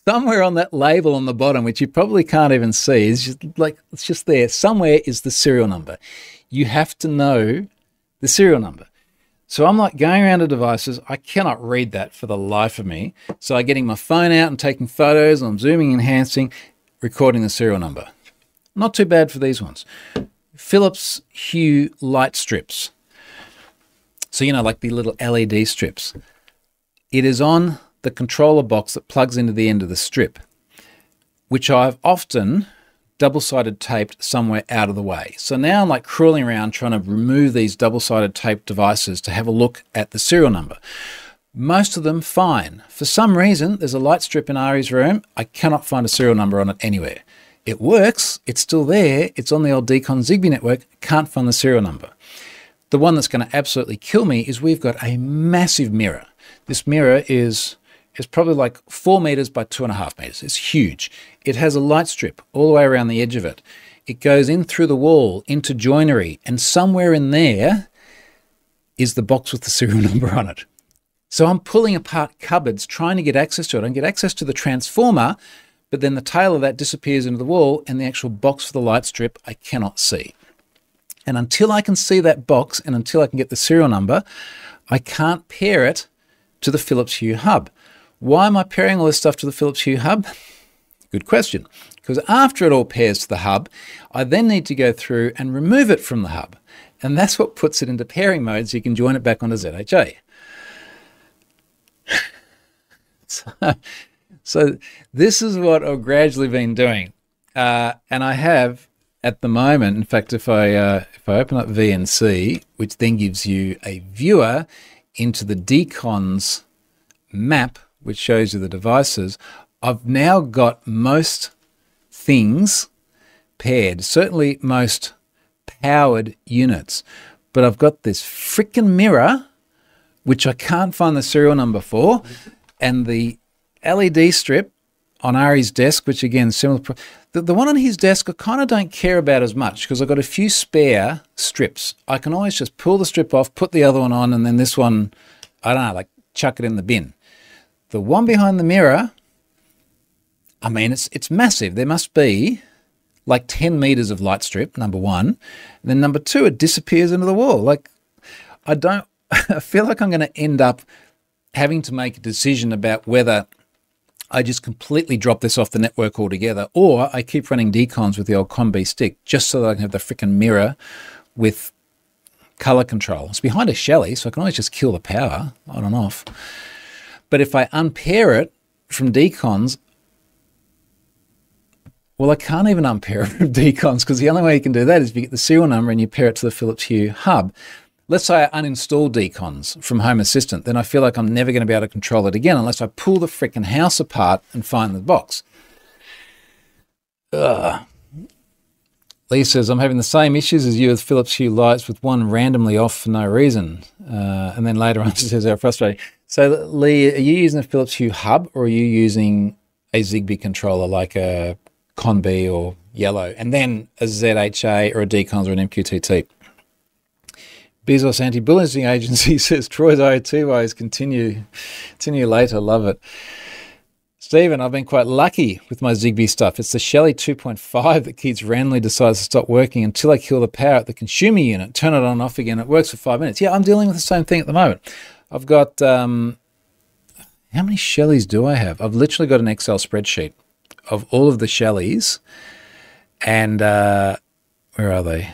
somewhere on that label on the bottom, which you probably can't even see, is just like it's just there. Somewhere is the serial number. You have to know the serial number. So I'm like going around to devices. I cannot read that for the life of me. So I'm getting my phone out and taking photos. And I'm zooming, enhancing, recording the serial number. Not too bad for these ones. Philips Hue light strips. So, you know, like the little LED strips. It is on the controller box that plugs into the end of the strip, which I've often double sided taped somewhere out of the way. So now I'm like crawling around trying to remove these double sided taped devices to have a look at the serial number. Most of them fine. For some reason, there's a light strip in Ari's room. I cannot find a serial number on it anywhere. It works, it's still there, it's on the old Decon Zigbee network, can't find the serial number. The one that's going to absolutely kill me is we've got a massive mirror. This mirror is is probably like four meters by two and a half meters. It's huge. It has a light strip all the way around the edge of it. It goes in through the wall into joinery, and somewhere in there is the box with the serial number on it. So I'm pulling apart cupboards trying to get access to it. I get access to the transformer, but then the tail of that disappears into the wall, and the actual box for the light strip I cannot see. And until I can see that box and until I can get the serial number, I can't pair it to the Philips Hue hub. Why am I pairing all this stuff to the Philips Hue hub? Good question. Because after it all pairs to the hub, I then need to go through and remove it from the hub. And that's what puts it into pairing mode so you can join it back onto ZHA. so, so, this is what I've gradually been doing. Uh, and I have at the moment, in fact, if I uh, if I open up VNC, which then gives you a viewer into the deCONZ map, which shows you the devices, I've now got most things paired, certainly most powered units. But I've got this freaking mirror, which I can't find the serial number for, and the LED strip on Ari's desk, which again, similar. The, the one on his desk, I kind of don't care about as much because I've got a few spare strips. I can always just pull the strip off, put the other one on, and then this one, I don't know, like chuck it in the bin. The one behind the mirror, I mean, it's it's massive. There must be like 10 meters of light strip, number one. And then number two, it disappears into the wall. Like, I don't, I feel like I'm going to end up having to make a decision about whether I just completely drop this off the network altogether, or I keep running deCONZ with the old ConBee stick just so that I can have the freaking mirror with color control. It's behind a Shelly, so I can always just kill the power on and off. But if I unpair it from deCONZ, well, I can't even unpair it from deCONZ because the only way you can do that is if you get the serial number and you pair it to the Philips Hue hub let's say I uninstall deCONZ from Home Assistant, then I feel like I'm never going to be able to control it again unless I pull the freaking house apart and find the box. Ugh. Lee says, I'm having the same issues as you with Philips Hue lights with one randomly off for no reason. Uh, and then later on, she says, how frustrating. So, Lee, are you using a Philips Hue hub or are you using a Zigbee controller like a ConBee or Yellow, and then a ZHA or a deCONZ or an MQTT? Bezos Anti-Bullying Agency says Troy's IoT continue, continue later. Love it. Stephen, I've been quite lucky with my Zigbee stuff. It's the Shelly 2.5 that keeps randomly decides to stop working until I kill the power at the consumer unit, turn it on and off again. It works for five minutes. Yeah, I'm dealing with the same thing at the moment. I've got, um, how many Shellys do I have? I've literally got an Excel spreadsheet of all of the Shellys. And uh, where are they?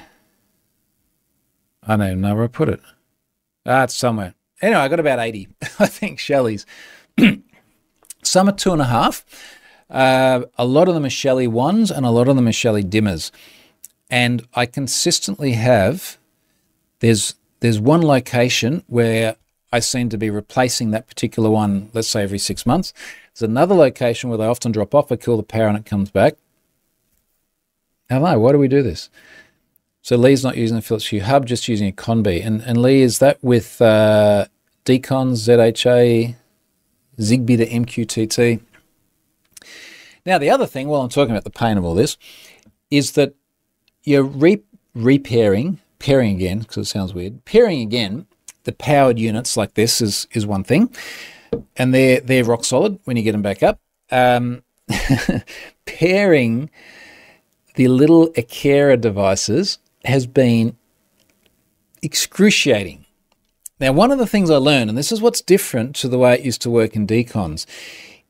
I don't even know where I put it. Ah, it's somewhere. Anyway, I got about 80, I think, Shellys. Some are two and a half. Uh, a lot of them are Shelly ones, and a lot of them are Shelly dimmers. And I consistently have there's there's one location where I seem to be replacing that particular one, let's say every six months. There's another location where they often drop off, I kill the power and it comes back. Hello, why do we do this? So Lee's not using the Philips Hue hub, just using a ConBee. And, and Lee, is that with uh, deCONZ, ZHA, Zigbee to MQTT? Now, the other thing, while I'm talking about the pain of all this, is that you're re- repairing, pairing again, because it sounds weird, pairing again the powered units like this is, is one thing, and they're, they're rock solid when you get them back up. Um, pairing the little Aqara devices has been excruciating. Now, one of the things I learned, and this is what's different to the way it used to work in deCONZ,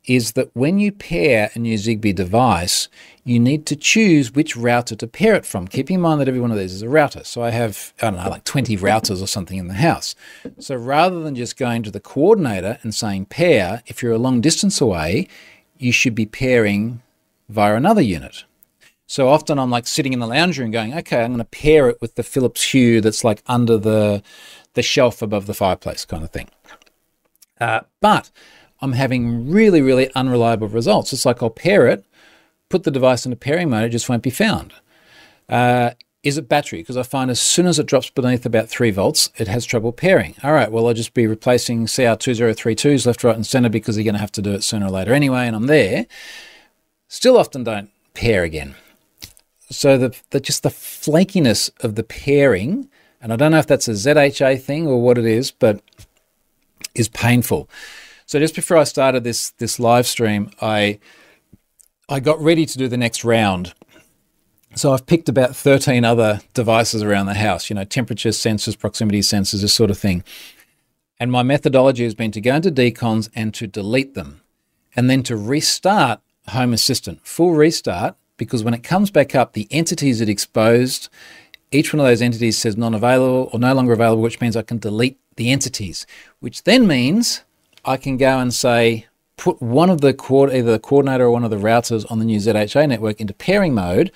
is that when you pair a new Zigbee device, you need to choose which router to pair it from. Keep in mind that every one of these is a router. So I have, I don't know, like 20 routers or something in the house. So rather than just going to the coordinator and saying pair, if you're a long distance away, you should be pairing via another unit. So often I'm like sitting in the lounge room going, okay, I'm going to pair it with the Philips Hue that's like under the the shelf above the fireplace kind of thing. Uh, but I'm having really, really unreliable results. It's like I'll pair it, put the device into pairing mode, it just won't be found. Uh, is it battery? Because I find as soon as it drops beneath about 3 volts, it has trouble pairing. All right, well, I'll just be replacing CR2032s left, right, and center because you're going to have to do it sooner or later anyway, and I'm there. Still often don't pair again so the, the just the flakiness of the pairing, and I don't know if that's a ZHA thing or what it is, but is painful. So just before I started this this live stream, I I got ready to do the next round. So I've picked about 13 other devices around the house, you know, temperature sensors, proximity sensors, this sort of thing. And my methodology has been to go into deCONZ and to delete them and then to restart Home Assistant, full restart, because when it comes back up, the entities it exposed, each one of those entities says non available or no longer available, which means I can delete the entities, which then means I can go and say, put one of the either the coordinator or one of the routers on the new ZHA network into pairing mode,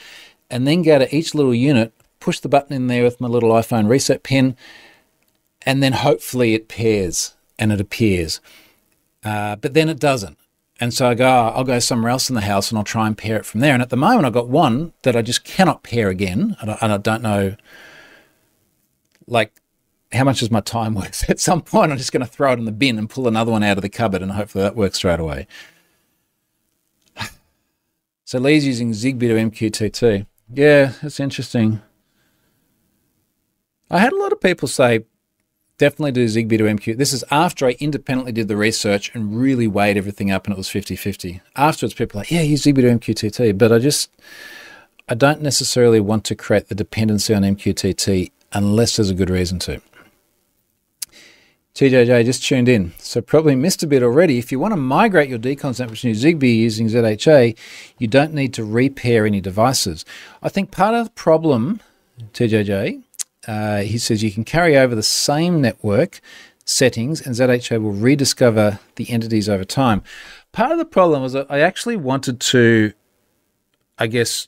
and then go to each little unit, push the button in there with my little iPhone reset pin, and then hopefully it pairs and it appears. Uh, but then it doesn't. And so I go, oh, I'll go somewhere else in the house and I'll try and pair it from there. And at the moment, I've got one that I just cannot pair again. And I, and I don't know, like, how much is my time worth? At some point, I'm just going to throw it in the bin and pull another one out of the cupboard and hopefully that works straight away. So Lee's using Zigbee to MQTT. Yeah, that's interesting. I had a lot of people say, definitely do Zigbee to MQ. This is after I independently did the research and really weighed everything up and it was 50 50. Afterwards, people are like, yeah, use Zigbee to MQTT. But I just, I don't necessarily want to create the dependency on MQTT unless there's a good reason to. TJJ just tuned in, so probably missed a bit already. If you want to migrate your decon samples to Zigbee using ZHA, you don't need to repair any devices. I think part of the problem, TJJ, uh, he says you can carry over the same network settings and ZHA will rediscover the entities over time. Part of the problem was that I actually wanted to, I guess,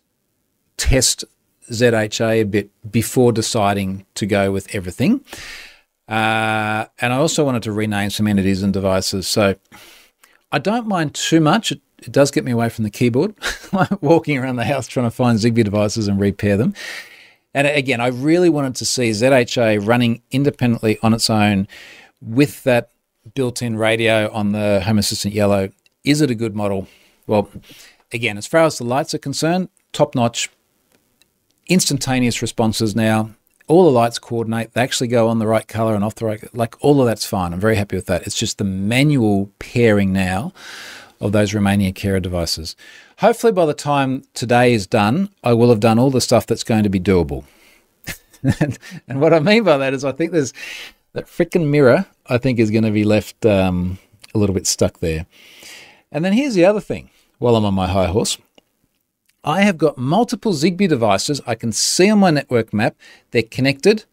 test ZHA a bit before deciding to go with everything. Uh, and I also wanted to rename some entities and devices. So I don't mind too much. It, it does get me away from the keyboard, walking around the house trying to find Zigbee devices and repair them. And again, I really wanted to see ZHA running independently on its own with that built in radio on the Home Assistant Yellow. Is it a good model? Well, again, as far as the lights are concerned, top notch, instantaneous responses now. All the lights coordinate, they actually go on the right color and off the right, like all of that's fine. I'm very happy with that. It's just the manual pairing now of those remaining Aqara devices. Hopefully, by the time today is done, I will have done all the stuff that's going to be doable. and, and, what I mean by that is, I think there's that freaking mirror. I think is going to be left um, a little bit stuck there. And then here's the other thing. While I'm on my high horse, I have got multiple Zigbee devices. I can see on my network map they're connected.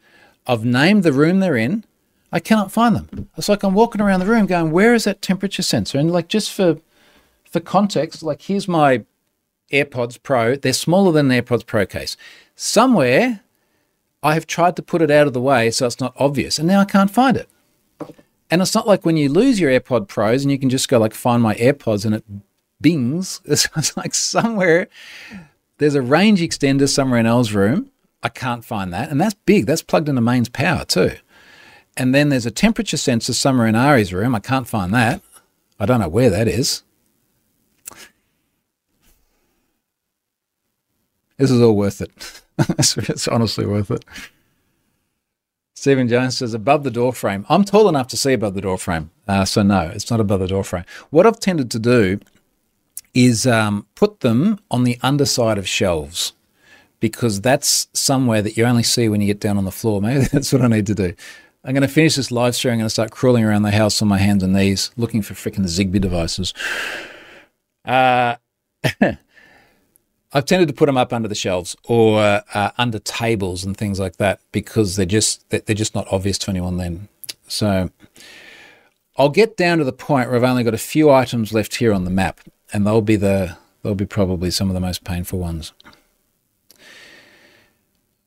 I've named the room they're in. I cannot find them. It's like I'm walking around the room going, where is that temperature sensor? And like just for for context, like here's my AirPods Pro. They're smaller than an AirPods Pro case. Somewhere I have tried to put it out of the way so it's not obvious, and now I can't find it. And it's not like when you lose your AirPod Pros and you can just go like find my AirPods and it bings. It's, it's like somewhere there's a range extender somewhere in Elle's room. I can't find that. And that's big. That's plugged into mains power too. And then there's a temperature sensor somewhere in Ari's room. I can't find that. I don't know where that is. This is all worth it. it's honestly worth it. Stephen Jones says above the door frame. I'm tall enough to see above the door frame, uh, so no, it's not above the door frame. What I've tended to do is um, put them on the underside of shelves because that's somewhere that you only see when you get down on the floor. Maybe that's what I need to do. I'm going to finish this live stream. I'm going to start crawling around the house on my hands and knees looking for freaking Zigbee devices. Uh, I've tended to put them up under the shelves or uh, under tables and things like that because they're just they're just not obvious to anyone then. So I'll get down to the point where I've only got a few items left here on the map, and they'll be the they'll be probably some of the most painful ones.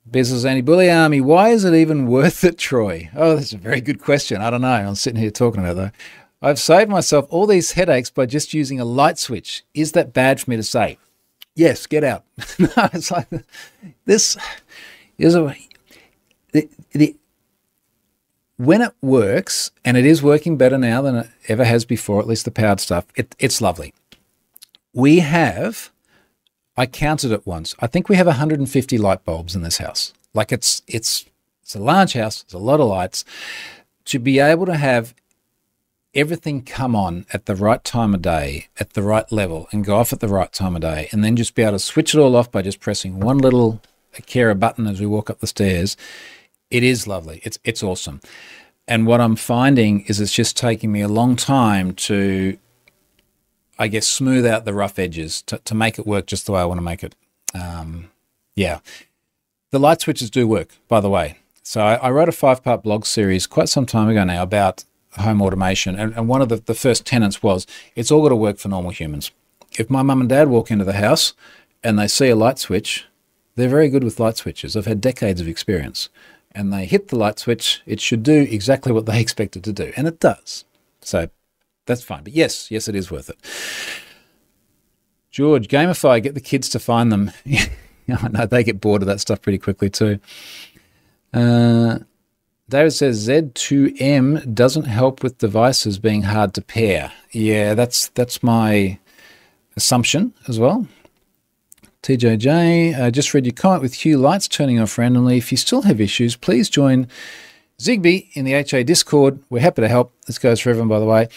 Business Anti Bully Army, why is it even worth it, Troy? Oh, that's a very good question. I don't know. I'm sitting here talking about that. I've saved myself all these headaches by just using a light switch. Is that bad for me to say? Yes, get out. no, it's like this is a the, the when it works, and it is working better now than it ever has before, at least the powered stuff, it, it's lovely we have, I counted it once. I think we have 150 light bulbs in this house. Like it's it's it's a large house. It's a lot of lights. To be able to have everything come on at the right time of day, at the right level, and go off at the right time of day, and then just be able to switch it all off by just pressing one little Aqara button as we walk up the stairs. It is lovely. It's it's awesome. And what I'm finding is it's just taking me a long time to I guess, smooth out the rough edges to, to make it work just the way I want to make it. Um, yeah. The light switches do work, by the way. So I, I wrote a five part blog series quite some time ago now about home automation. And, and one of the, the first tenets was it's all got to work for normal humans. If my mum and dad walk into the house and they see a light switch, they're very good with light switches. I've had decades of experience. And they hit the light switch, it should do exactly what they expect it to do. And it does. So that's fine. But yes, yes, it is worth it. George, gamify, get the kids to find them. I know they get bored of that stuff pretty quickly too. Uh, David says Z2M doesn't help with devices being hard to pair. Yeah, that's that's my assumption as well. TJJ, uh, just read your comment with Hue lights turning off randomly. If you still have issues, please join Zigbee in the HA Discord. We're happy to help. This goes for everyone, by the way.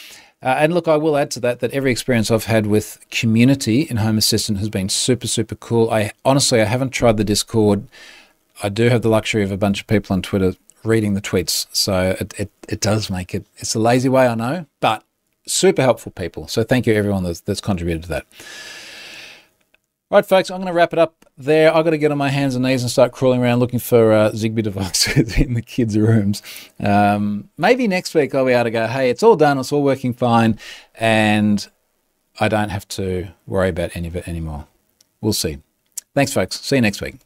Uh, and look, I will add to that that every experience I've had with community in Home Assistant has been super, super cool. I honestly, I haven't tried the Discord. I do have the luxury of a bunch of people on Twitter reading the tweets, so it, it, it does make it. It's a lazy way, I know, but super helpful people. So thank you everyone that's, that's contributed to that. All right, folks, I'm going to wrap it up there. I've got to get on my hands and knees and start crawling around looking for uh, Zigbee devices in the kids' rooms. Um, maybe next week I'll be able to go, hey, it's all done, it's all working fine, and I don't have to worry about any of it anymore. We'll see. Thanks, folks. See you next week.